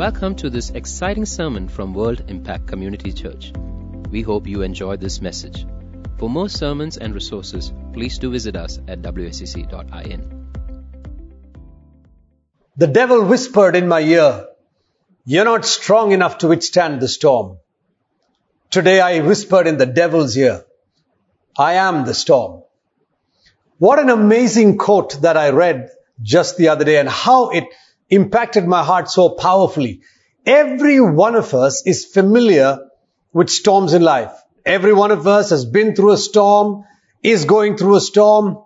Welcome to this exciting sermon from World Impact Community Church. We hope you enjoy this message. For more sermons and resources, please do visit us at wscc.in. The devil whispered in my ear, You're not strong enough to withstand the storm. Today I whispered in the devil's ear, I am the storm. What an amazing quote that I read just the other day and how it impacted my heart so powerfully. Every one of us is familiar with storms in life. Every one of us has been through a storm, is going through a storm,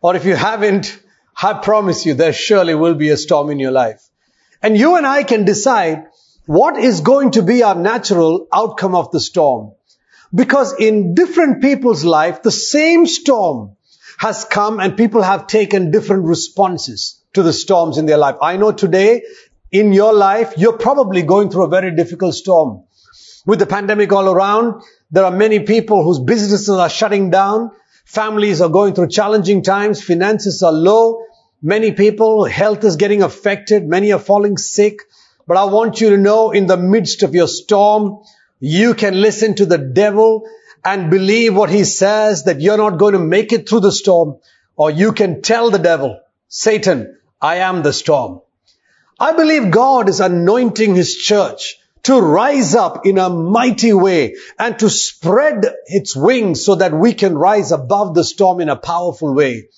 or if you haven't, I promise you there surely will be a storm in your life. And you and I can decide what is going to be our natural outcome of the storm. Because in different people's life, the same storm has come and people have taken different responses to the storms in their life. I know today in your life, you're probably going through a very difficult storm. With the pandemic all around, there are many people whose businesses are shutting down. Families are going through challenging times. Finances are low. Many people, health is getting affected. Many are falling sick. But I want you to know in the midst of your storm, you can listen to the devil and believe what he says that you're not going to make it through the storm. Or you can tell the devil, Satan, I am the storm. I believe God is anointing His church to rise up in a mighty way and to spread its wings so that we can rise above the storm in a powerful way.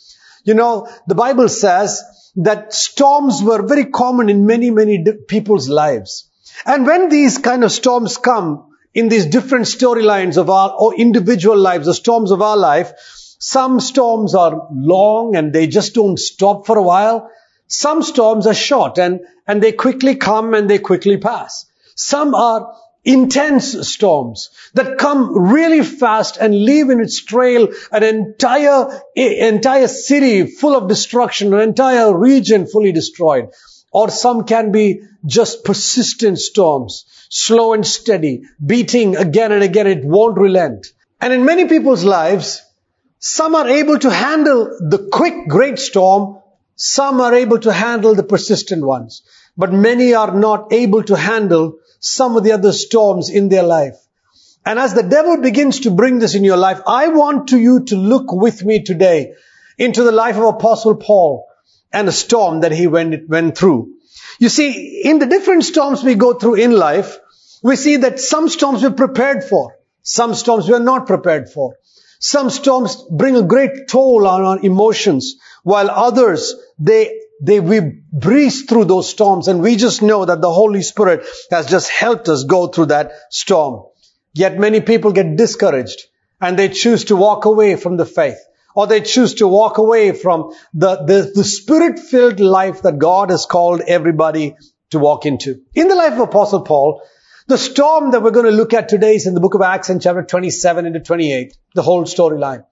You know, the Bible says that storms were very common in many, many people's lives. And when these kind of storms come in these different storylines of our or individual lives, the storms of our life, some storms are long and they just don't stop for a while. Some storms are short and, and they quickly come and they quickly pass. Some are intense storms that come really fast and leave in its trail an entire, entire city full of destruction, an entire region fully destroyed. Or some can be just persistent storms, slow and steady, beating again and again. It won't relent. And in many people's lives, some are able to handle the quick, great storm some are able to handle the persistent ones, but many are not able to handle some of the other storms in their life. And as the devil begins to bring this in your life, I want to you to look with me today into the life of Apostle Paul and a storm that he went, went through. You see, in the different storms we go through in life, we see that some storms we're prepared for, some storms we're not prepared for. Some storms bring a great toll on our emotions, while others, they, they, we breeze through those storms and we just know that the Holy Spirit has just helped us go through that storm. Yet many people get discouraged and they choose to walk away from the faith or they choose to walk away from the, the, the spirit-filled life that God has called everybody to walk into. In the life of Apostle Paul, the storm that we're going to look at today is in the book of Acts in chapter 27 into 28, the whole storyline.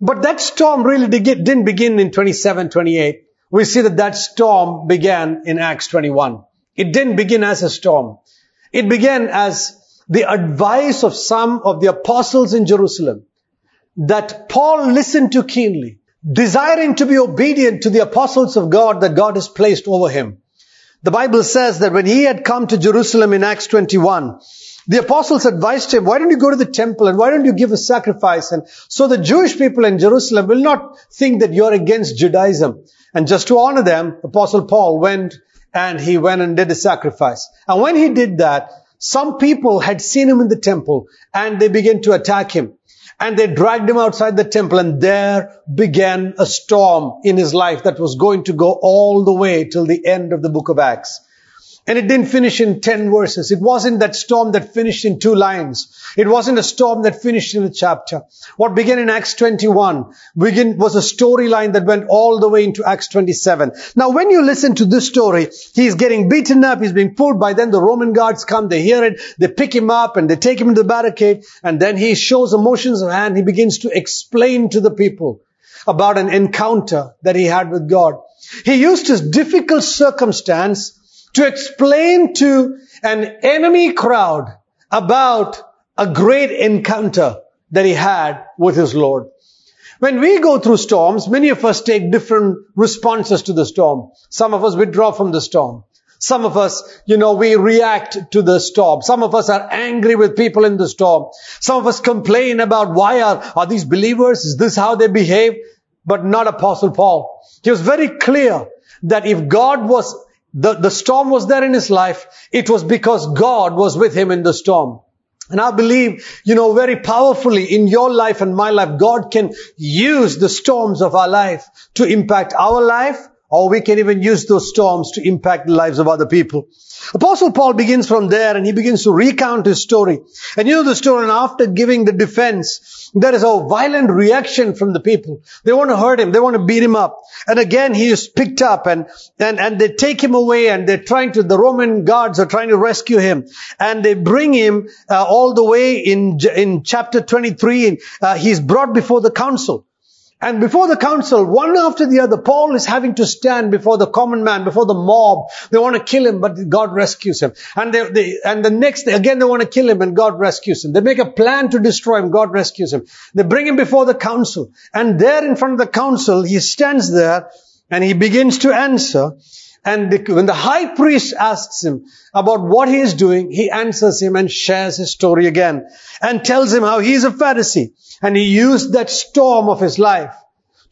But that storm really didn't begin in 27, 28. We see that that storm began in Acts 21. It didn't begin as a storm. It began as the advice of some of the apostles in Jerusalem that Paul listened to keenly, desiring to be obedient to the apostles of God that God has placed over him. The Bible says that when he had come to Jerusalem in Acts 21, the apostles advised him, why don't you go to the temple and why don't you give a sacrifice? And so the Jewish people in Jerusalem will not think that you're against Judaism. And just to honor them, Apostle Paul went and he went and did a sacrifice. And when he did that, some people had seen him in the temple and they began to attack him and they dragged him outside the temple and there began a storm in his life that was going to go all the way till the end of the book of Acts. And it didn't finish in 10 verses. It wasn't that storm that finished in two lines. It wasn't a storm that finished in a chapter. What began in Acts 21 begin, was a storyline that went all the way into Acts 27. Now when you listen to this story, he's getting beaten up, he's being pulled by then the Roman guards come, they hear it, they pick him up and they take him to the barricade and then he shows emotions of hand, he begins to explain to the people about an encounter that he had with God. He used his difficult circumstance to explain to an enemy crowd about a great encounter that he had with his Lord. When we go through storms, many of us take different responses to the storm. Some of us withdraw from the storm. Some of us, you know, we react to the storm. Some of us are angry with people in the storm. Some of us complain about why are, are these believers? Is this how they behave? But not Apostle Paul. He was very clear that if God was, the, the storm was there in his life, it was because God was with him in the storm. And I believe, you know, very powerfully in your life and my life, God can use the storms of our life to impact our life, or we can even use those storms to impact the lives of other people. Apostle Paul begins from there and he begins to recount his story. And you know the story, and after giving the defense, there is a violent reaction from the people. They want to hurt him. They want to beat him up. And again, he is picked up and, and, and they take him away and they're trying to, the Roman guards are trying to rescue him. And they bring him uh, all the way in, in chapter 23. And Uh, he's brought before the council. And before the council, one after the other, Paul is having to stand before the common man, before the mob. They want to kill him, but God rescues him. And they, they, and the next day, again, they want to kill him and God rescues him. They make a plan to destroy him. God rescues him. They bring him before the council. And there in front of the council, he stands there and he begins to answer. And the, when the high priest asks him about what he is doing, he answers him and shares his story again and tells him how he is a Pharisee and he used that storm of his life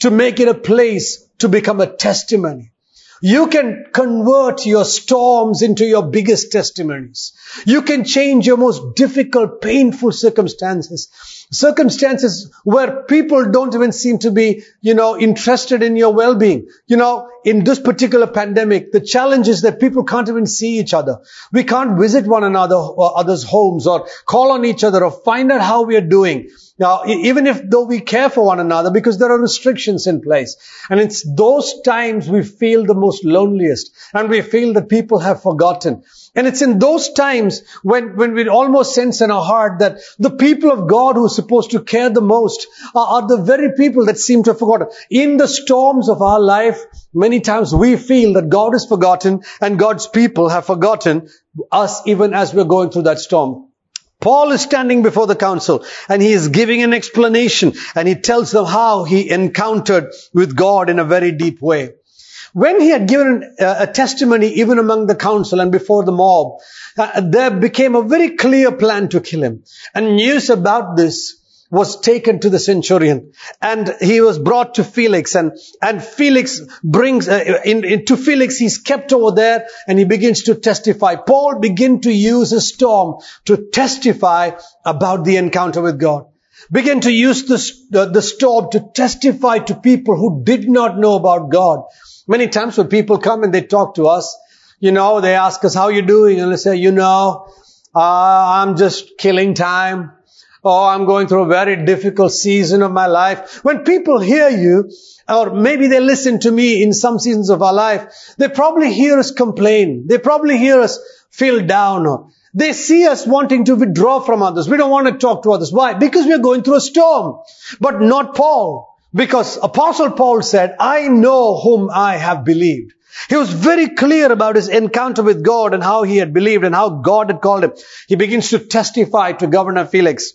to make it a place to become a testimony. You can convert your storms into your biggest testimonies. You can change your most difficult, painful circumstances. Circumstances where people don't even seem to be, you know, interested in your well-being. You know, in this particular pandemic, the challenge is that people can't even see each other. We can't visit one another or others' homes or call on each other or find out how we are doing. Now, even if though we care for one another because there are restrictions in place. And it's those times we feel the most loneliest and we feel that people have forgotten. And it's in those times when, when we almost sense in our heart that the people of God who are supposed to care the most are, are the very people that seem to have forgotten. In the storms of our life, many times we feel that God is forgotten and God's people have forgotten us even as we're going through that storm. Paul is standing before the council and he is giving an explanation and he tells them how he encountered with God in a very deep way. When he had given a, testimony even among the council and before the mob, uh, there became a very clear plan to kill him. And news about this was taken to the centurion and he was brought to Felix and, and Felix brings, uh, in, in, to Felix he's kept over there and he begins to testify. Paul begin to use a storm to testify about the encounter with God. Begin to use the, uh, the storm to testify to people who did not know about God. Many times when people come and they talk to us, you know, they ask us, how you doing? And they say, you know, uh, I'm just killing time. Oh, I'm going through a very difficult season of my life. When people hear you, or maybe they listen to me in some seasons of our life, they probably hear us complain. They probably hear us feel down they see us wanting to withdraw from others. We don't want to talk to others. Why? Because we are going through a storm. But not Paul. Because Apostle Paul said, I know whom I have believed. He was very clear about his encounter with God and how he had believed and how God had called him. He begins to testify to Governor Felix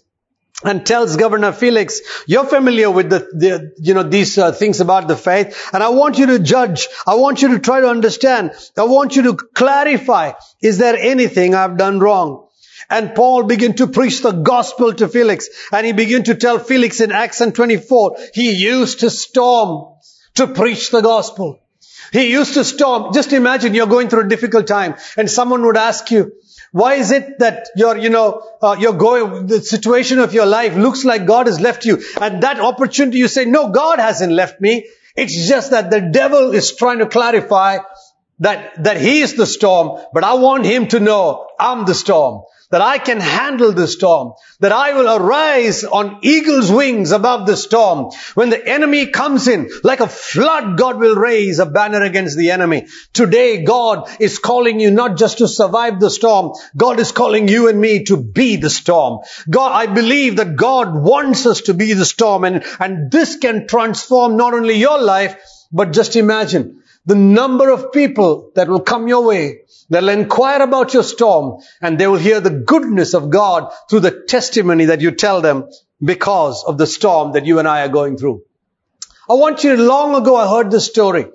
and tells Governor Felix, you're familiar with the, the you know, these uh, things about the faith, and I want you to judge. I want you to try to understand. I want you to clarify, is there anything I've done wrong? And Paul began to preach the gospel to Felix, and he began to tell Felix in Acts 24, he used to storm to preach the gospel. He used to storm. Just imagine you're going through a difficult time, and someone would ask you, why is it that you're, you know, uh, you're going, the situation of your life looks like God has left you. And that opportunity you say, no, God hasn't left me. It's just that the devil is trying to clarify that, that he is the storm, but I want him to know I'm the storm that I can handle the storm, that I will arise on eagle's wings above the storm. When the enemy comes in, like a flood, God will raise a banner against the enemy. Today, God is calling you not just to survive the storm, God is calling you and me to be the storm. God, I believe that God wants us to be the storm and, and this can transform not only your life, but just imagine the number of people that will come your way They'll inquire about your storm and they will hear the goodness of God through the testimony that you tell them because of the storm that you and I are going through. I want you, long ago I heard this story,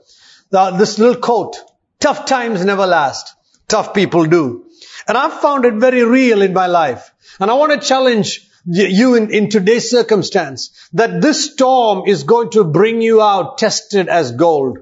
this little quote, tough times never last. tough people do. And I've found it very real in my life. And I want to challenge you in, in today's circumstance that this storm is going to bring you out tested as gold.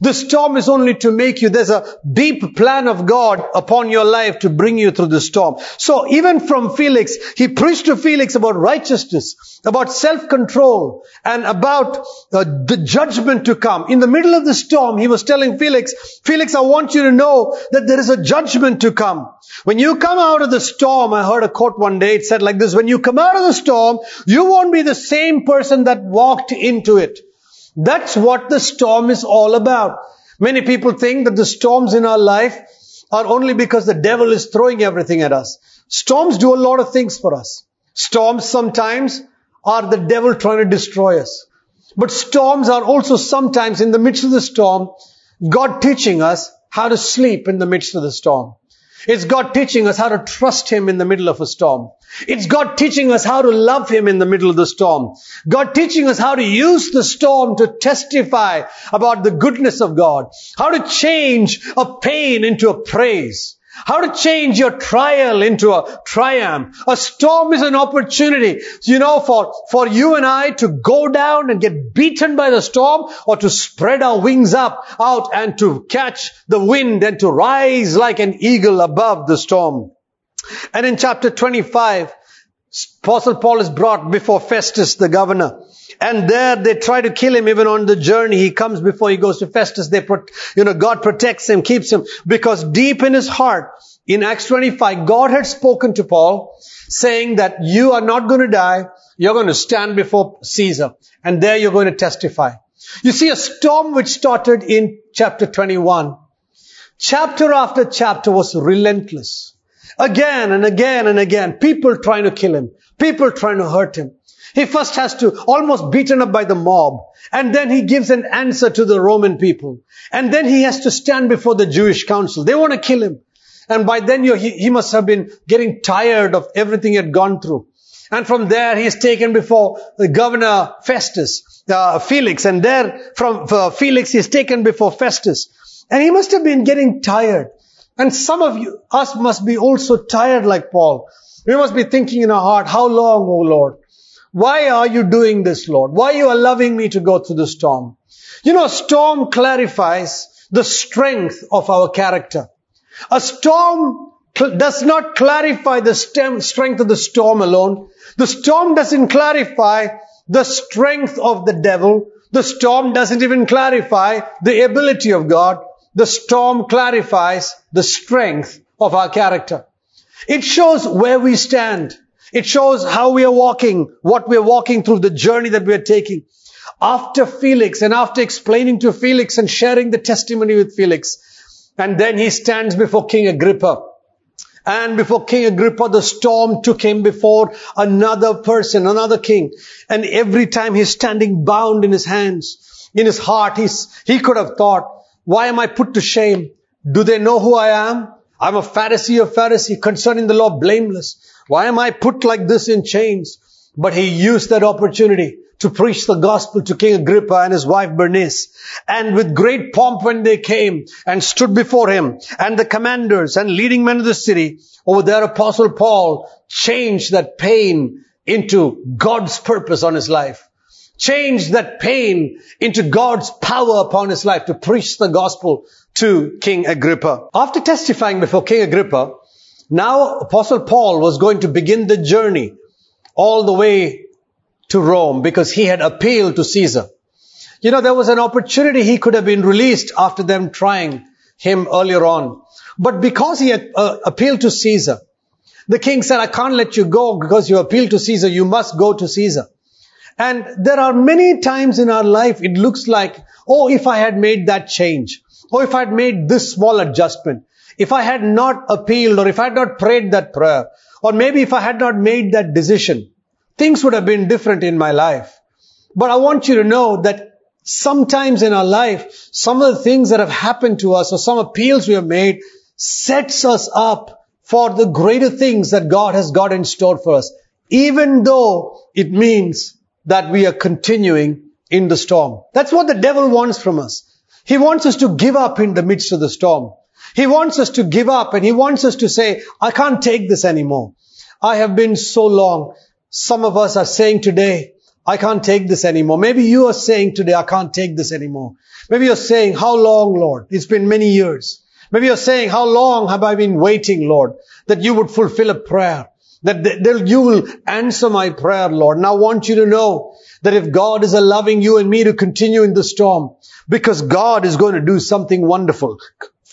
The storm is only to make you, there's a deep plan of God upon your life to bring you through the storm. So even from Felix, he preached to Felix about righteousness, about self-control, and about uh, the judgment to come. In the middle of the storm, he was telling Felix, Felix, I want you to know that there is a judgment to come. When you come out of the storm, I heard a quote one day, it said like this, when you come out of the storm, you won't be the same person that walked into it. That's what the storm is all about. Many people think that the storms in our life are only because the devil is throwing everything at us. Storms do a lot of things for us. Storms sometimes are the devil trying to destroy us. But storms are also sometimes in the midst of the storm, God teaching us how to sleep in the midst of the storm. It's God teaching us how to trust Him in the middle of a storm. It's God teaching us how to love Him in the middle of the storm. God teaching us how to use the storm to testify about the goodness of God. How to change a pain into a praise. How to change your trial into a triumph. A storm is an opportunity, you know, for, for you and I to go down and get beaten by the storm or to spread our wings up, out and to catch the wind and to rise like an eagle above the storm. And in chapter 25, Apostle Paul is brought before Festus, the governor. And there they try to kill him even on the journey. He comes before he goes to Festus. They, you know, God protects him, keeps him because deep in his heart, in Acts 25, God had spoken to Paul saying that you are not going to die. You're going to stand before Caesar and there you're going to testify. You see a storm which started in chapter 21. Chapter after chapter was relentless. Again and again and again, people trying to kill him. People trying to hurt him. He first has to almost beaten up by the mob. And then he gives an answer to the Roman people. And then he has to stand before the Jewish council. They want to kill him. And by then he, he must have been getting tired of everything he had gone through. And from there he is taken before the governor Festus, uh, Felix. And there from uh, Felix he is taken before Festus. And he must have been getting tired. And some of you, us must be also tired like Paul. We must be thinking in our heart, how long, O Lord? Why are you doing this, Lord? Why are you allowing me to go through the storm? You know, a storm clarifies the strength of our character. A storm cl- does not clarify the stem, strength of the storm alone. The storm doesn't clarify the strength of the devil. The storm doesn't even clarify the ability of God. The storm clarifies the strength of our character. It shows where we stand. It shows how we are walking, what we are walking through, the journey that we are taking. After Felix and after explaining to Felix and sharing the testimony with Felix, and then he stands before King Agrippa. And before King Agrippa, the storm took him before another person, another king. And every time he's standing bound in his hands, in his heart, he's, he could have thought, why am I put to shame? Do they know who I am? I'm a Pharisee of Pharisee, concerning the law blameless. Why am I put like this in chains? But he used that opportunity to preach the gospel to King Agrippa and his wife Bernice. And with great pomp when they came and stood before him and the commanders and leading men of the city, over there apostle Paul changed that pain into God's purpose on his life. Changed that pain into God's power upon his life to preach the gospel to King Agrippa. After testifying before King Agrippa, now Apostle Paul was going to begin the journey all the way to Rome because he had appealed to Caesar. You know, there was an opportunity he could have been released after them trying him earlier on. But because he had uh, appealed to Caesar, the king said, I can't let you go because you appealed to Caesar. You must go to Caesar. And there are many times in our life it looks like, oh, if I had made that change, or if I had made this small adjustment, if I had not appealed or if I had not prayed that prayer, or maybe if I had not made that decision, things would have been different in my life. But I want you to know that sometimes in our life, some of the things that have happened to us or some appeals we have made sets us up for the greater things that God has got in store for us, even though it means that we are continuing in the storm. That's what the devil wants from us. He wants us to give up in the midst of the storm. He wants us to give up and he wants us to say, I can't take this anymore. I have been so long. Some of us are saying today, I can't take this anymore. Maybe you are saying today, I can't take this anymore. Maybe you're saying, how long, Lord? It's been many years. Maybe you're saying, how long have I been waiting, Lord, that you would fulfill a prayer? That, you will answer my prayer, Lord. And I want you to know that if God is allowing you and me to continue in the storm, because God is going to do something wonderful.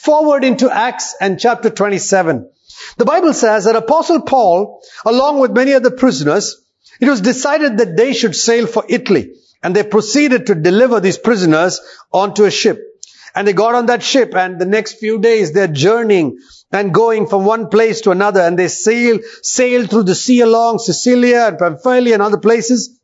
Forward into Acts and chapter 27. The Bible says that Apostle Paul, along with many other prisoners, it was decided that they should sail for Italy. And they proceeded to deliver these prisoners onto a ship. And they got on that ship and the next few days they're journeying and going from one place to another and they sail, sail through the sea along Cilicia and Pamphylia and other places.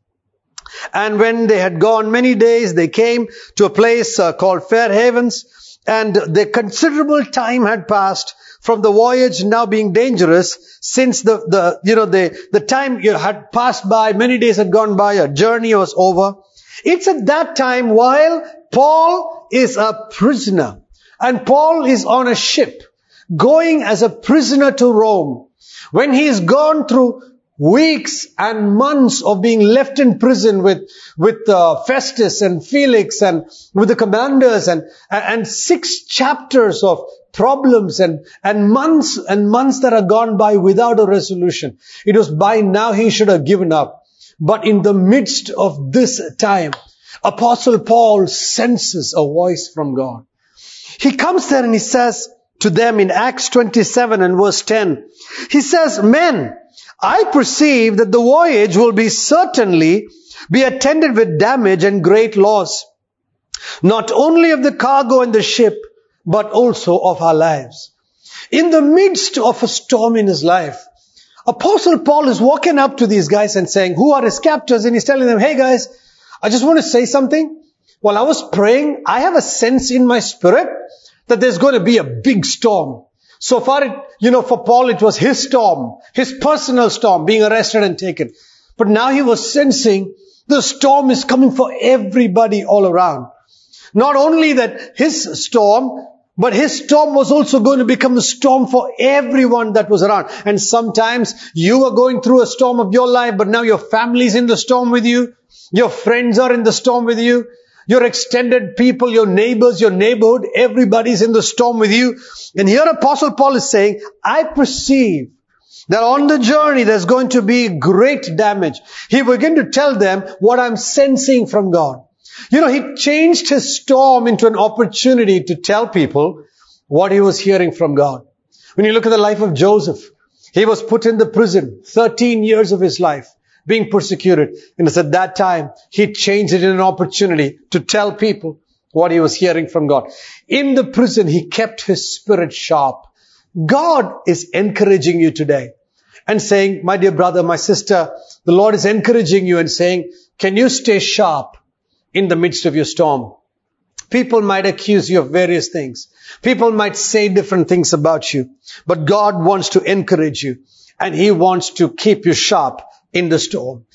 And when they had gone many days, they came to a place uh, called Fair Havens and the considerable time had passed from the voyage now being dangerous since the, the, you know, the, the time had passed by, many days had gone by, a journey was over. It's at that time while Paul is a prisoner and Paul is on a ship going as a prisoner to Rome. When he's gone through weeks and months of being left in prison with with uh, Festus and Felix and with the commanders and and six chapters of problems and and months and months that are gone by without a resolution. It was by now he should have given up. But in the midst of this time, Apostle Paul senses a voice from God. He comes there and he says to them in Acts 27 and verse 10, he says, men, I perceive that the voyage will be certainly be attended with damage and great loss, not only of the cargo and the ship, but also of our lives. In the midst of a storm in his life, Apostle Paul is walking up to these guys and saying, who are his captors? And he's telling them, hey guys, I just want to say something. While I was praying, I have a sense in my spirit that there's going to be a big storm. So far, it, you know, for Paul, it was his storm, his personal storm, being arrested and taken. But now he was sensing the storm is coming for everybody all around. Not only that his storm, but his storm was also going to become a storm for everyone that was around. And sometimes you are going through a storm of your life, but now your family's in the storm with you. Your friends are in the storm with you. Your extended people, your neighbors, your neighborhood, everybody's in the storm with you. And here Apostle Paul is saying, I perceive that on the journey there's going to be great damage. He began to tell them what I'm sensing from God. You know, he changed his storm into an opportunity to tell people what he was hearing from God. When you look at the life of Joseph, he was put in the prison, 13 years of his life being persecuted. And it's at that time, he changed it in an opportunity to tell people what he was hearing from God. In the prison, he kept his spirit sharp. God is encouraging you today and saying, my dear brother, my sister, the Lord is encouraging you and saying, can you stay sharp in the midst of your storm? People might accuse you of various things. People might say different things about you, but God wants to encourage you and He wants to keep you sharp in the storm.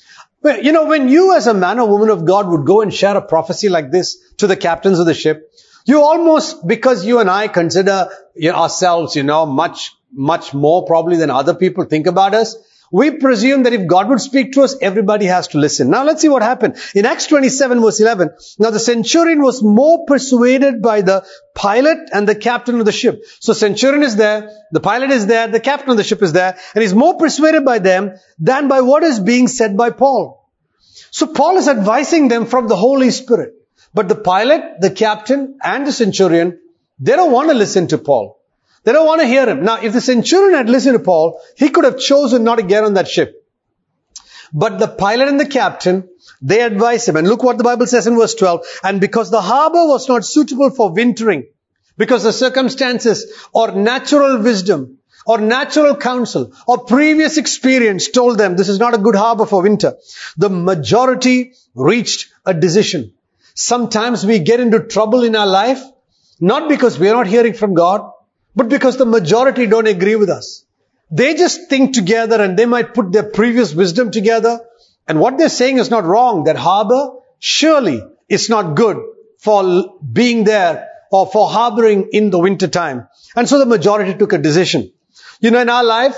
Well, you know, when you as a man or woman of God would go and share a prophecy like this to the captains of the ship, you almost, because you and I consider you know, ourselves, you know, much, much more probably than other people think about us, we presume that if God would speak to us, everybody has to listen. Now let's see what happened. In Acts 27 verse 11, now the centurion was more persuaded by the pilot and the captain of the ship. So centurion is there, the pilot is there, the captain of the ship is there, and he's more persuaded by them than by what is being said by Paul. So Paul is advising them from the Holy Spirit. But the pilot, the captain, and the centurion, they don't want to listen to Paul. They don't want to hear him. Now, if the centurion had listened to Paul, he could have chosen not to get on that ship. But the pilot and the captain, they advised him. And look what the Bible says in verse 12. And because the harbor was not suitable for wintering, because the circumstances or natural wisdom or natural counsel or previous experience told them this is not a good harbor for winter, the majority reached a decision. Sometimes we get into trouble in our life, not because we are not hearing from God, but because the majority don't agree with us. They just think together and they might put their previous wisdom together. And what they're saying is not wrong. That harbor surely is not good for being there or for harboring in the winter time. And so the majority took a decision. You know, in our life,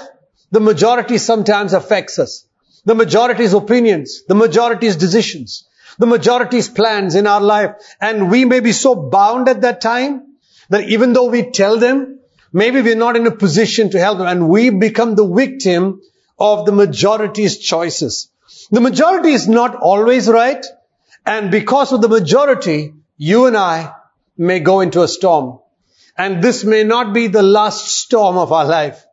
the majority sometimes affects us. The majority's opinions, the majority's decisions, the majority's plans in our life. And we may be so bound at that time that even though we tell them, maybe we're not in a position to help them and we become the victim of the majority's choices. The majority is not always right. And because of the majority, you and I may go into a storm. And this may not be the last storm of our life.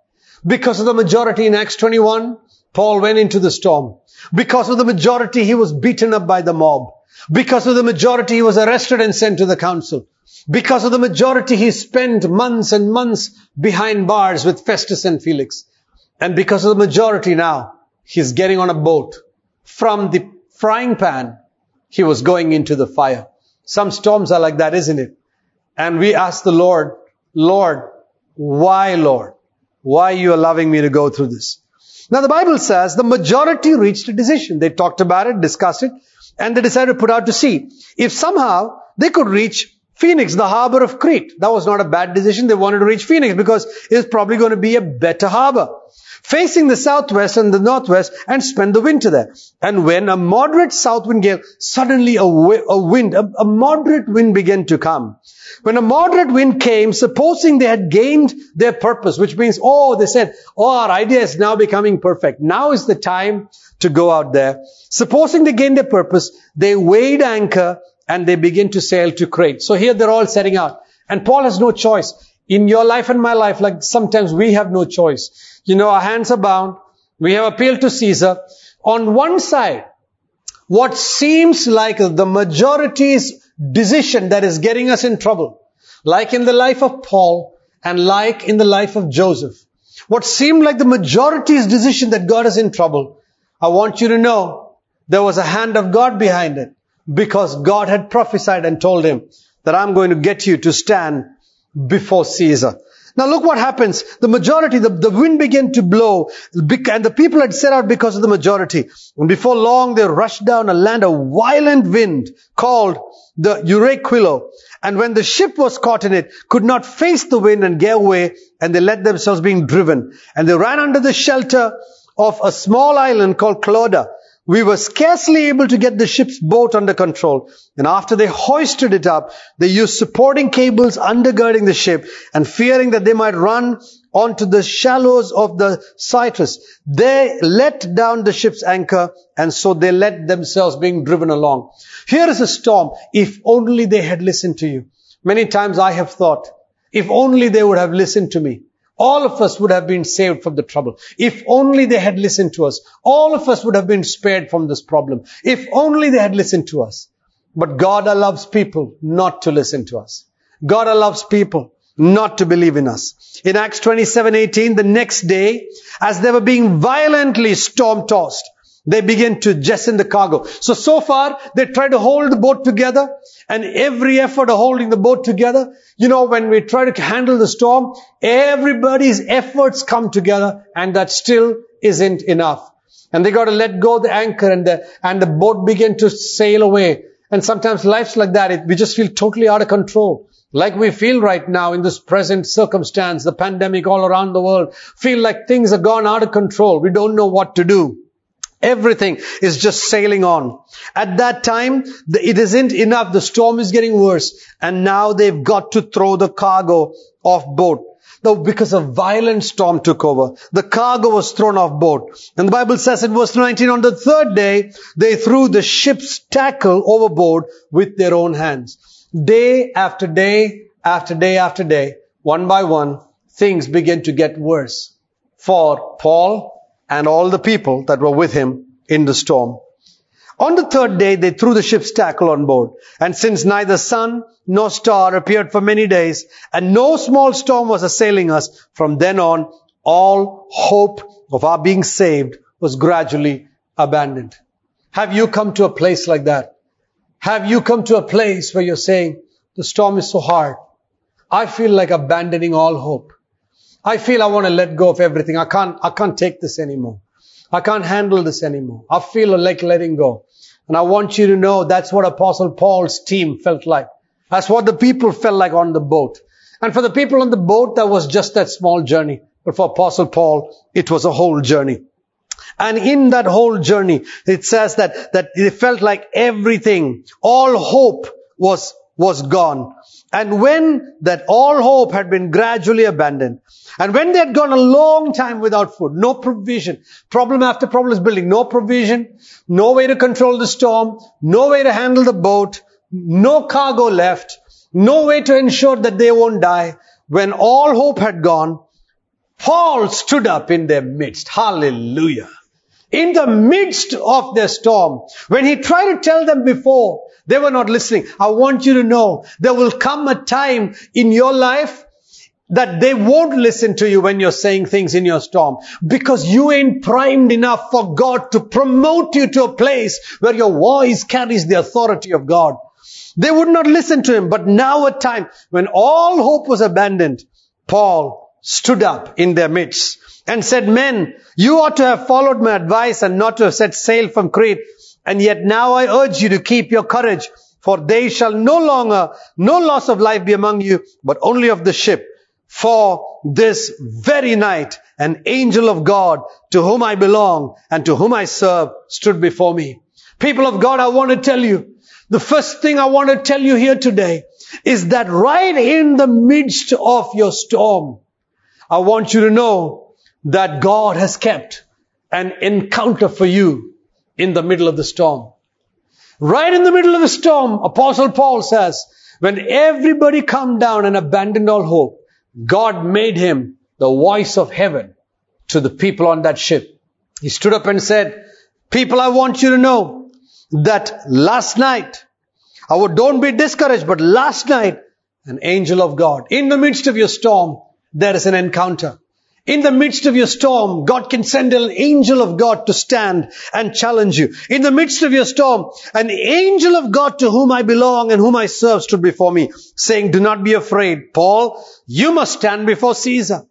Because of the majority in Acts 21, Paul went into the storm. Because of the majority, he was beaten up by the mob. Because of the majority, he was arrested and sent to the council. Because of the majority, he spent months and months behind bars with Festus and Felix. And because of the majority now, he's getting on a boat. From the frying pan, he was going into the fire. Some storms are like that, isn't it? And we ask the Lord, Lord, why Lord? Why are you allowing me to go through this? Now the Bible says the majority reached a decision. They talked about it, discussed it, and they decided to put out to sea. If somehow they could reach Phoenix, the harbor of Crete, that was not a bad decision. They wanted to reach Phoenix because it was probably going to be a better harbor. Facing the southwest and the northwest and spend the winter there. And when a moderate south wind gale, suddenly a, a wind, a, a moderate wind began to come. When a moderate wind came, supposing they had gained their purpose, which means, oh, they said, oh, our idea is now becoming perfect. Now is the time to go out there. Supposing they gained their purpose, they weighed anchor and they begin to sail to Crete. So here they're all setting out. And Paul has no choice. In your life and my life, like sometimes we have no choice. You know, our hands are bound. We have appealed to Caesar. On one side, what seems like the majority's decision that is getting us in trouble, like in the life of Paul and like in the life of Joseph, what seemed like the majority's decision that got us in trouble, I want you to know there was a hand of God behind it because God had prophesied and told him that I'm going to get you to stand before Caesar. Now look what happens. The majority, the, the wind began to blow and the people had set out because of the majority. And before long they rushed down a land of violent wind called the Euraquilo. And when the ship was caught in it, could not face the wind and get away and they let themselves being driven. And they ran under the shelter of a small island called Clauda we were scarcely able to get the ship's boat under control. And after they hoisted it up, they used supporting cables undergirding the ship and fearing that they might run onto the shallows of the Syrtis. They let down the ship's anchor and so they let themselves being driven along. Here is a storm. If only they had listened to you. Many times I have thought, if only they would have listened to me all of us would have been saved from the trouble. If only they had listened to us, all of us would have been spared from this problem. If only they had listened to us. But God allows people not to listen to us. God allows people not to believe in us. In Acts 27:18, the next day, as they were being violently storm tossed, they begin to jettison the cargo. So, so far, they try to hold the boat together and every effort of holding the boat together, you know, when we try to handle the storm, everybody's efforts come together and that still isn't enough. And they got to let go the anchor and the, and the boat begin to sail away. And sometimes life's like that. It, we just feel totally out of control. Like we feel right now in this present circumstance, the pandemic all around the world, feel like things have gone out of control. We don't know what to do. Everything is just sailing on. At that time, it isn't enough. The storm is getting worse. And now they've got to throw the cargo off boat. Though because a violent storm took over, the cargo was thrown off boat. And the Bible says in verse 19, on the third day, they threw the ship's tackle overboard with their own hands. Day after day, after day after day, one by one, things begin to get worse for Paul and all the people that were with him in the storm. On the third day, they threw the ship's tackle on board. And since neither sun nor star appeared for many days, and no small storm was assailing us, from then on, all hope of our being saved was gradually abandoned. Have you come to a place like that? Have you come to a place where you're saying, the storm is so hard. I feel like abandoning all hope. I feel I want to let go of everything. I can't, I can't take this anymore. I can't handle this anymore. I feel like letting go. And I want you to know that's what Apostle Paul's team felt like. That's what the people felt like on the boat. And for the people on the boat, that was just that small journey. But for Apostle Paul, it was a whole journey. And in that whole journey, it says that, that it felt like everything, all hope was, was gone. And when that all hope had been gradually abandoned, and when they had gone a long time without food, no provision, problem after problem is building, no provision, no way to control the storm, no way to handle the boat, no cargo left, no way to ensure that they won't die. When all hope had gone, Paul stood up in their midst. Hallelujah. In the midst of their storm, when he tried to tell them before, they were not listening. I want you to know there will come a time in your life that they won't listen to you when you're saying things in your storm because you ain't primed enough for God to promote you to a place where your voice carries the authority of God. They would not listen to him, but now a time when all hope was abandoned, Paul stood up in their midst and said, men, you ought to have followed my advice and not to have set sail from Crete. And yet now I urge you to keep your courage, for they shall no longer, no loss of life be among you, but only of the ship. For this very night, an angel of God to whom I belong and to whom I serve stood before me. People of God, I want to tell you, the first thing I want to tell you here today is that right in the midst of your storm, I want you to know that God has kept an encounter for you in the middle of the storm. Right in the middle of the storm, Apostle Paul says, when everybody calmed down and abandoned all hope, God made him the voice of heaven to the people on that ship. He stood up and said, people, I want you to know that last night, I would, don't be discouraged, but last night, an angel of God, in the midst of your storm, there is an encounter. In the midst of your storm, God can send an angel of God to stand and challenge you. In the midst of your storm, an angel of God to whom I belong and whom I serve stood before me, saying, do not be afraid. Paul, you must stand before Caesar.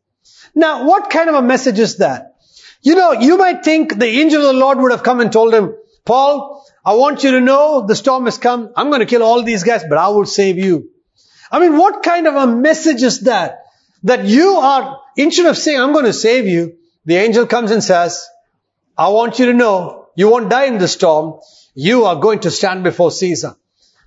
Now, what kind of a message is that? You know, you might think the angel of the Lord would have come and told him, Paul, I want you to know the storm has come. I'm going to kill all these guys, but I will save you. I mean, what kind of a message is that? That you are, instead of saying, I'm going to save you, the angel comes and says, I want you to know you won't die in the storm. You are going to stand before Caesar.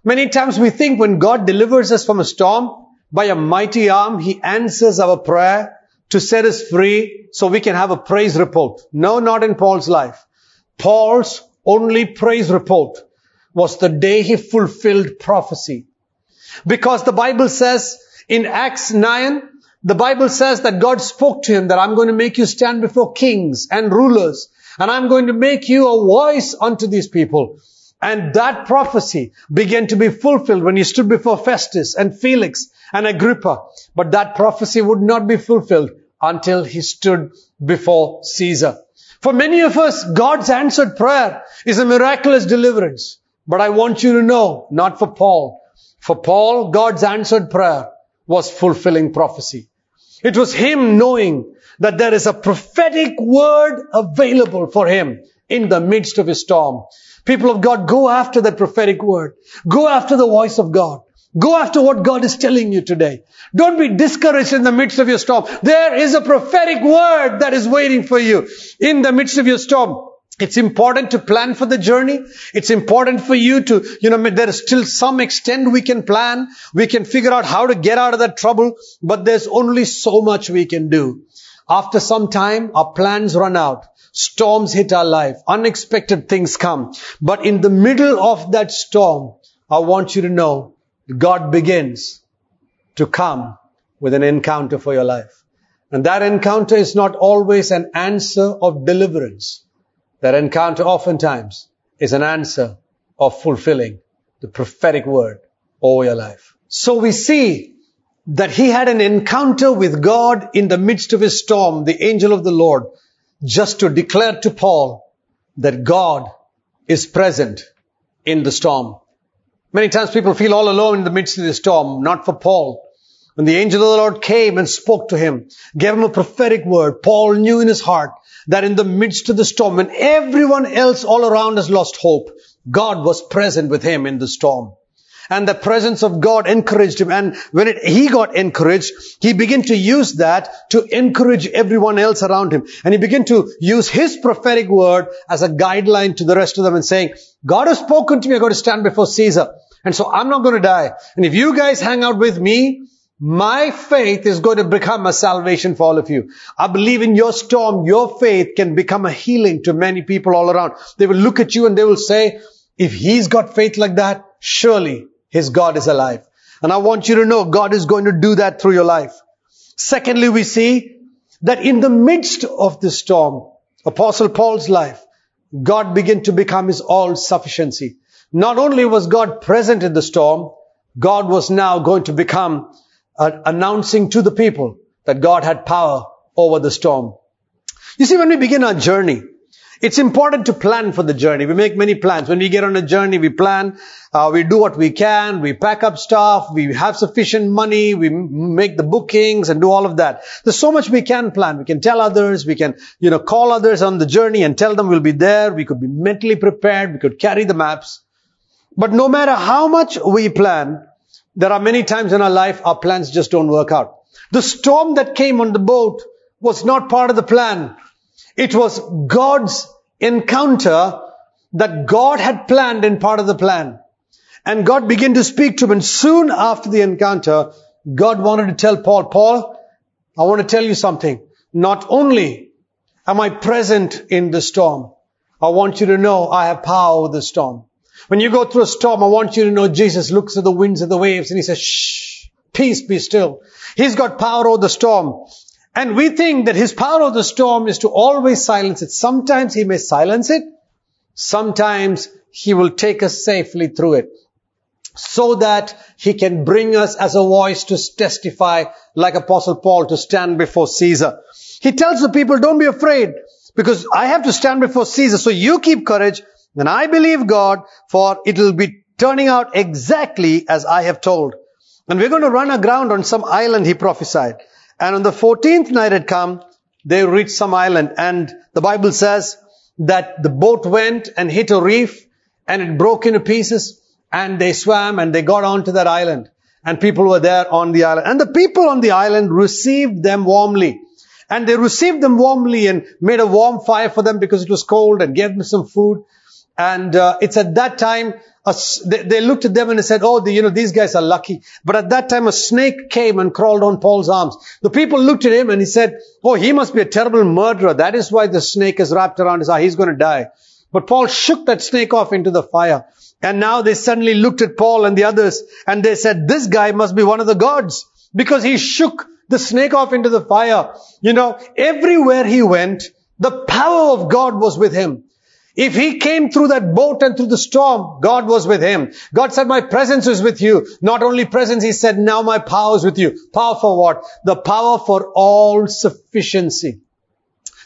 Many times we think when God delivers us from a storm by a mighty arm, He answers our prayer to set us free so we can have a praise report. No, not in Paul's life. Paul's only praise report was the day he fulfilled prophecy. Because the Bible says in Acts 9, the Bible says that God spoke to him that I'm going to make you stand before kings and rulers and I'm going to make you a voice unto these people. And that prophecy began to be fulfilled when he stood before Festus and Felix and Agrippa. But that prophecy would not be fulfilled until he stood before Caesar. For many of us, God's answered prayer is a miraculous deliverance. But I want you to know, not for Paul. For Paul, God's answered prayer was fulfilling prophecy. It was him knowing that there is a prophetic word available for him in the midst of his storm. People of God, go after that prophetic word. Go after the voice of God. Go after what God is telling you today. Don't be discouraged in the midst of your storm. There is a prophetic word that is waiting for you in the midst of your storm. It's important to plan for the journey. It's important for you to, you know, there is still some extent we can plan. We can figure out how to get out of that trouble, but there's only so much we can do. After some time, our plans run out. Storms hit our life. Unexpected things come. But in the middle of that storm, I want you to know God begins to come with an encounter for your life. And that encounter is not always an answer of deliverance. That encounter oftentimes is an answer of fulfilling the prophetic word over your life. So we see that he had an encounter with God in the midst of his storm, the angel of the Lord, just to declare to Paul that God is present in the storm. Many times people feel all alone in the midst of the storm, not for Paul. When the angel of the Lord came and spoke to him, gave him a prophetic word, Paul knew in his heart that in the midst of the storm, when everyone else all around has lost hope, God was present with him in the storm. And the presence of God encouraged him. And when it, he got encouraged, he began to use that to encourage everyone else around him. And he began to use his prophetic word as a guideline to the rest of them and saying, God has spoken to me, I've got to stand before Caesar. And so I'm not going to die. And if you guys hang out with me, my faith is going to become a salvation for all of you. I believe in your storm, your faith can become a healing to many people all around. They will look at you and they will say, if he's got faith like that, surely his God is alive. And I want you to know God is going to do that through your life. Secondly, we see that in the midst of the storm, Apostle Paul's life, God began to become his all sufficiency. Not only was God present in the storm, God was now going to become uh, announcing to the people that God had power over the storm. You see, when we begin our journey, it's important to plan for the journey. We make many plans. When we get on a journey, we plan, uh, we do what we can, we pack up stuff, we have sufficient money, we m- make the bookings and do all of that. There's so much we can plan. We can tell others, we can, you know, call others on the journey and tell them we'll be there. We could be mentally prepared, we could carry the maps. But no matter how much we plan, there are many times in our life our plans just don't work out. The storm that came on the boat was not part of the plan. It was God's encounter that God had planned in part of the plan. And God began to speak to him. And soon after the encounter, God wanted to tell Paul, Paul, I want to tell you something. Not only am I present in the storm, I want you to know I have power over the storm. When you go through a storm, I want you to know Jesus looks at the winds and the waves and he says, shh, peace be still. He's got power over the storm. And we think that his power over the storm is to always silence it. Sometimes he may silence it. Sometimes he will take us safely through it. So that he can bring us as a voice to testify like Apostle Paul to stand before Caesar. He tells the people, don't be afraid because I have to stand before Caesar. So you keep courage and I believe God for it will be turning out exactly as I have told. And we're going to run aground on some island, he prophesied. And on the 14th night had come, they reached some island. And the Bible says that the boat went and hit a reef and it broke into pieces and they swam and they got onto that island. And people were there on the island. And the people on the island received them warmly. And they received them warmly and made a warm fire for them because it was cold and gave them some food and uh, it's at that time a, they, they, looked at them and they said, "Oh, the, you know, these guys are lucky." But at that time, a snake came and crawled on Paul's arms. The people looked at him and he said, "Oh, he must be a terrible murderer. That is why the snake is wrapped around his arm. He's going to die." But Paul shook that snake off into the fire. And now they suddenly looked at Paul and the others and they said, "This guy must be one of the gods because he shook the snake off into the fire." You know, everywhere he went, the power of God was with him. If he came through that boat and through the storm, God was with him. God said, my presence is with you. Not only presence, he said, now my power is with you. Power for what? The power for all sufficiency.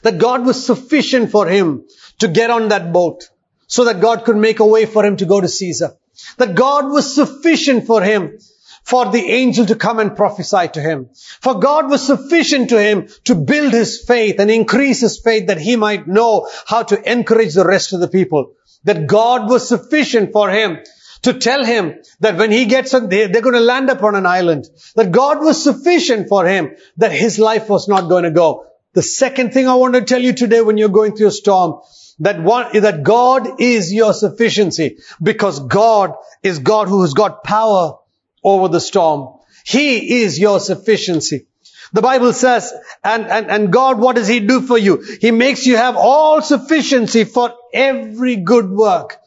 That God was sufficient for him to get on that boat so that God could make a way for him to go to Caesar. That God was sufficient for him for the angel to come and prophesy to him. For God was sufficient to him to build his faith and increase his faith that he might know how to encourage the rest of the people. That God was sufficient for him to tell him that when he gets on, there, they're going to land up on an island. That God was sufficient for him that his life was not going to go. The second thing I want to tell you today when you're going through a storm, that one, that God is your sufficiency because God is God who has got power over the storm. He is your sufficiency. The Bible says, and, and, and God, what does He do for you? He makes you have all sufficiency for every good work.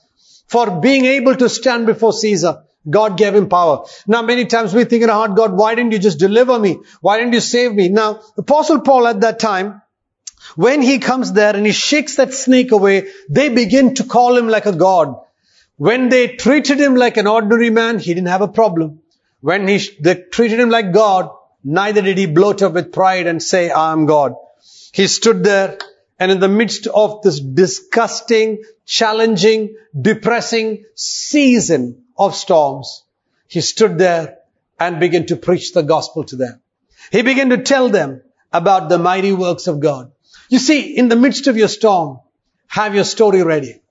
For being able to stand before Caesar. God gave him power. Now many times we think in our heart, God, why didn't you just deliver me? Why didn't you save me? Now, Apostle Paul at that time, when he comes there and he shakes that snake away, they begin to call him like a God. When they treated him like an ordinary man, he didn't have a problem. When he, they treated him like God, neither did he bloat up with pride and say, I am God. He stood there and in the midst of this disgusting, challenging, depressing season of storms, he stood there and began to preach the gospel to them. He began to tell them about the mighty works of God. You see, in the midst of your storm, have your story ready.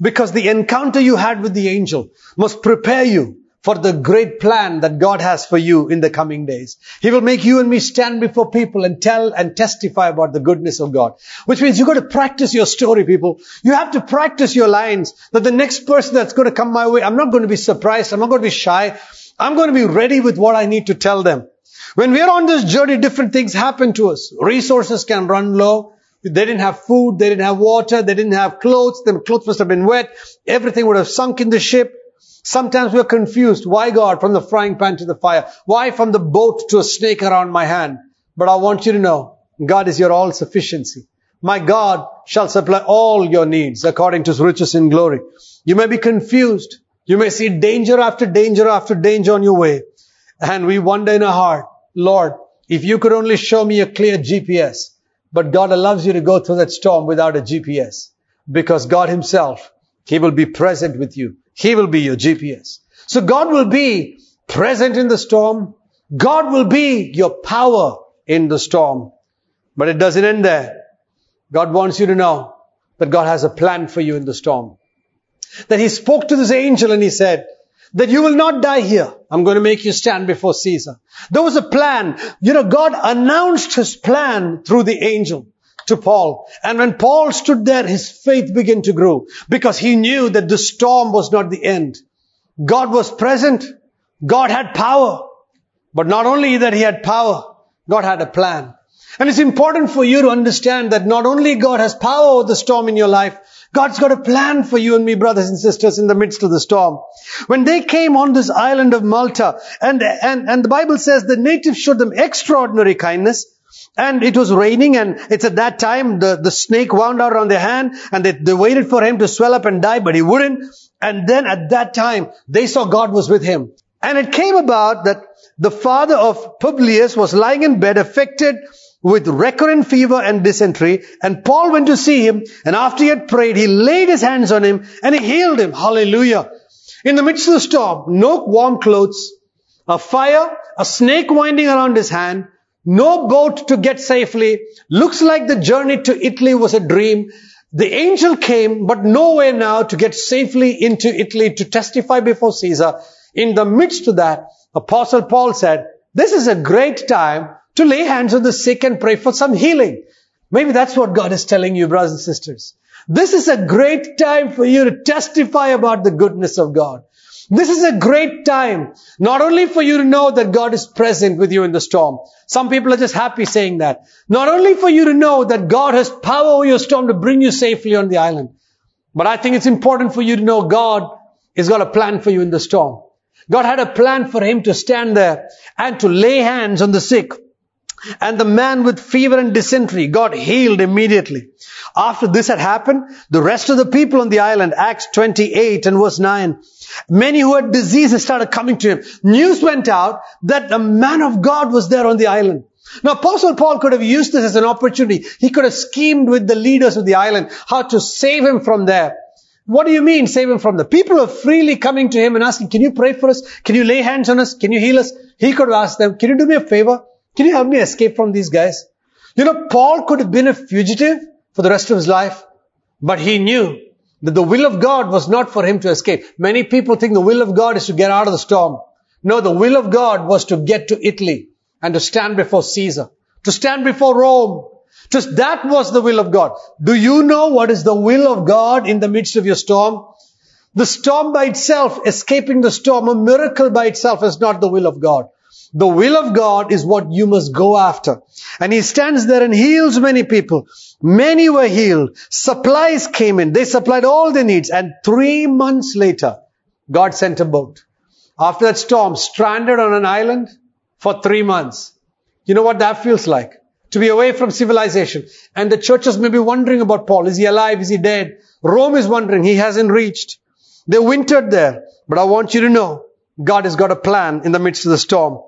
Because the encounter you had with the angel must prepare you for the great plan that God has for you in the coming days. He will make you and me stand before people and tell and testify about the goodness of God. Which means you've got to practice your story, people. You have to practice your lines that the next person that's going to come my way, I'm not going to be surprised. I'm not going to be shy. I'm going to be ready with what I need to tell them. When we're on this journey, different things happen to us. Resources can run low. They didn't have food. They didn't have water. They didn't have clothes. Their clothes must have been wet. Everything would have sunk in the ship. Sometimes we're confused. Why God from the frying pan to the fire? Why from the boat to a snake around my hand? But I want you to know, God is your all sufficiency. My God shall supply all your needs according to his riches in glory. You may be confused. You may see danger after danger after danger on your way. And we wonder in our heart, Lord, if you could only show me a clear GPS. But God allows you to go through that storm without a GPS. Because God himself, He will be present with you. He will be your GPS. So God will be present in the storm. God will be your power in the storm. But it doesn't end there. God wants you to know that God has a plan for you in the storm. That He spoke to this angel and He said, that you will not die here. I'm going to make you stand before Caesar. There was a plan. You know, God announced His plan through the angel to Paul. And when Paul stood there, his faith began to grow because he knew that the storm was not the end. God was present. God had power. But not only that he had power, God had a plan. And it's important for you to understand that not only God has power over the storm in your life, God's got a plan for you and me, brothers and sisters, in the midst of the storm. When they came on this island of Malta, and, and, and the Bible says the natives showed them extraordinary kindness, and it was raining and it's at that time the, the snake wound out on their hand and they, they waited for him to swell up and die, but he wouldn't. And then at that time, they saw God was with him. And it came about that the father of Publius was lying in bed affected with recurrent fever and dysentery. And Paul went to see him. And after he had prayed, he laid his hands on him and he healed him. Hallelujah. In the midst of the storm, no warm clothes, a fire, a snake winding around his hand, no boat to get safely. Looks like the journey to Italy was a dream. The angel came, but nowhere now to get safely into Italy to testify before Caesar. In the midst of that, Apostle Paul said, this is a great time to lay hands on the sick and pray for some healing. Maybe that's what God is telling you, brothers and sisters. This is a great time for you to testify about the goodness of God. This is a great time, not only for you to know that God is present with you in the storm. Some people are just happy saying that. Not only for you to know that God has power over your storm to bring you safely on the island. But I think it's important for you to know God has got a plan for you in the storm. God had a plan for him to stand there and to lay hands on the sick. And the man with fever and dysentery got healed immediately. After this had happened, the rest of the people on the island, Acts 28 and verse 9, many who had diseases started coming to him. News went out that a man of God was there on the island. Now Apostle Paul could have used this as an opportunity. He could have schemed with the leaders of the island how to save him from there. What do you mean save him from there? People are freely coming to him and asking, can you pray for us? Can you lay hands on us? Can you heal us? He could have asked them, can you do me a favor? Can you help me escape from these guys? You know, Paul could have been a fugitive for the rest of his life, but he knew that the will of God was not for him to escape. Many people think the will of God is to get out of the storm. No, the will of God was to get to Italy and to stand before Caesar, to stand before Rome. Just that was the will of God. Do you know what is the will of God in the midst of your storm? The storm by itself, escaping the storm, a miracle by itself is not the will of God. The will of God is what you must go after. And he stands there and heals many people. Many were healed. Supplies came in. They supplied all their needs. And three months later, God sent a boat. After that storm, stranded on an island for three months. You know what that feels like? To be away from civilization. And the churches may be wondering about Paul. Is he alive? Is he dead? Rome is wondering. He hasn't reached. They wintered there. But I want you to know, God has got a plan in the midst of the storm.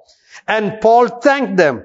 And Paul thanked them.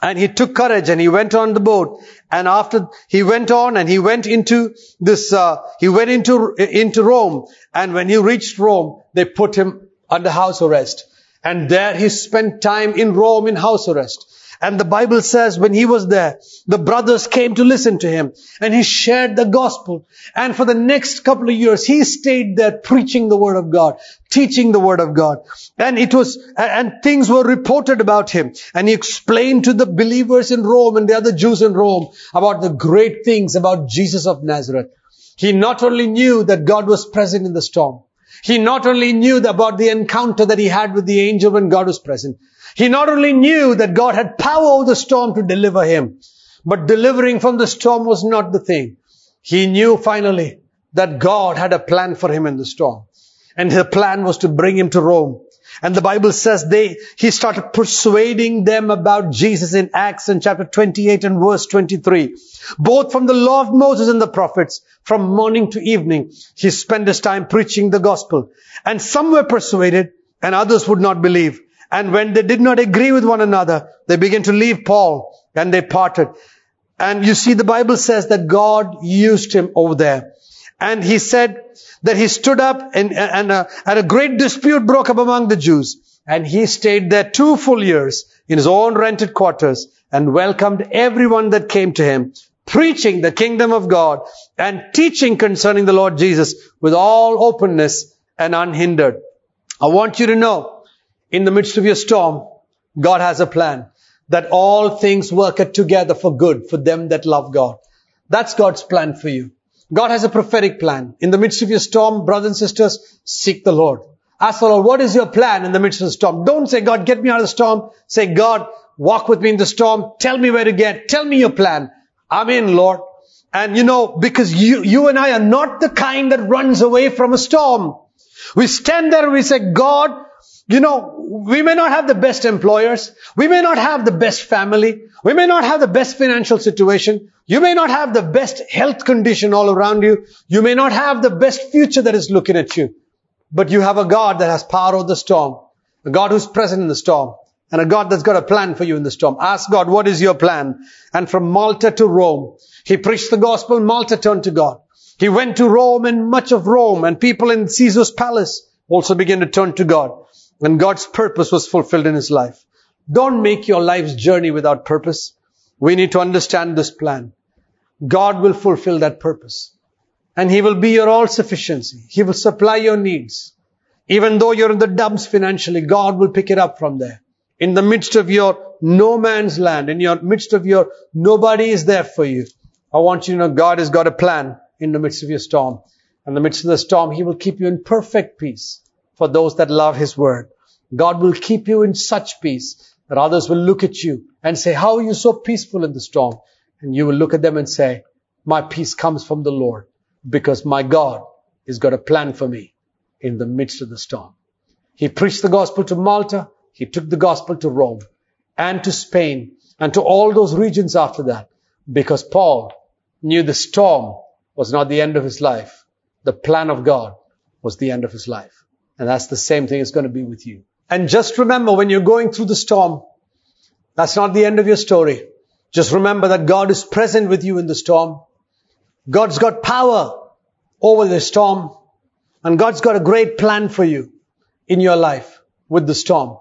And he took courage and he went on the boat. And after he went on and he went into this, uh, he went into, into Rome. And when he reached Rome, they put him under house arrest. And there he spent time in Rome in house arrest. And the Bible says when he was there, the brothers came to listen to him and he shared the gospel. And for the next couple of years, he stayed there preaching the word of God, teaching the word of God. And it was, and things were reported about him. And he explained to the believers in Rome and the other Jews in Rome about the great things about Jesus of Nazareth. He not only knew that God was present in the storm, he not only knew about the encounter that he had with the angel when God was present, he not only knew that God had power over the storm to deliver him, but delivering from the storm was not the thing. He knew finally that God had a plan for him in the storm. And the plan was to bring him to Rome. And the Bible says they, he started persuading them about Jesus in Acts in chapter 28 and verse 23. Both from the law of Moses and the prophets, from morning to evening, he spent his time preaching the gospel. And some were persuaded and others would not believe. And when they did not agree with one another, they began to leave Paul and they parted. And you see, the Bible says that God used him over there. And he said that he stood up and, and, uh, and a great dispute broke up among the Jews. And he stayed there two full years in his own rented quarters and welcomed everyone that came to him, preaching the kingdom of God and teaching concerning the Lord Jesus with all openness and unhindered. I want you to know, in the midst of your storm, God has a plan that all things work together for good for them that love God. That's God's plan for you. God has a prophetic plan. In the midst of your storm, brothers and sisters, seek the Lord. Ask the Lord, what is your plan in the midst of the storm? Don't say, God, get me out of the storm. Say, God, walk with me in the storm. Tell me where to get. Tell me your plan. I'm in, Lord. And you know, because you, you and I are not the kind that runs away from a storm. We stand there and we say, God, you know, we may not have the best employers. We may not have the best family. We may not have the best financial situation. You may not have the best health condition all around you. You may not have the best future that is looking at you. But you have a God that has power over the storm. A God who's present in the storm. And a God that's got a plan for you in the storm. Ask God, what is your plan? And from Malta to Rome, he preached the gospel. Malta turned to God. He went to Rome and much of Rome and people in Caesar's palace also began to turn to God. And God's purpose was fulfilled in his life. Don't make your life's journey without purpose. We need to understand this plan. God will fulfill that purpose. And He will be your all sufficiency. He will supply your needs. Even though you're in the dumps financially, God will pick it up from there. In the midst of your no man's land, in your midst of your nobody is there for you. I want you to know God has got a plan in the midst of your storm. In the midst of the storm, He will keep you in perfect peace for those that love His word. God will keep you in such peace that others will look at you and say, how are you so peaceful in the storm? And you will look at them and say, my peace comes from the Lord because my God has got a plan for me in the midst of the storm. He preached the gospel to Malta. He took the gospel to Rome and to Spain and to all those regions after that because Paul knew the storm was not the end of his life. The plan of God was the end of his life. And that's the same thing is going to be with you. And just remember when you're going through the storm, that's not the end of your story. Just remember that God is present with you in the storm. God's got power over the storm. And God's got a great plan for you in your life with the storm.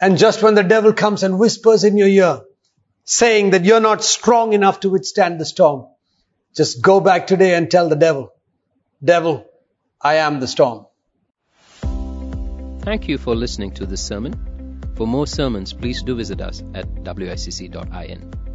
And just when the devil comes and whispers in your ear, saying that you're not strong enough to withstand the storm, just go back today and tell the devil, devil, I am the storm. Thank you for listening to this sermon. For more sermons, please do visit us at wicc.in.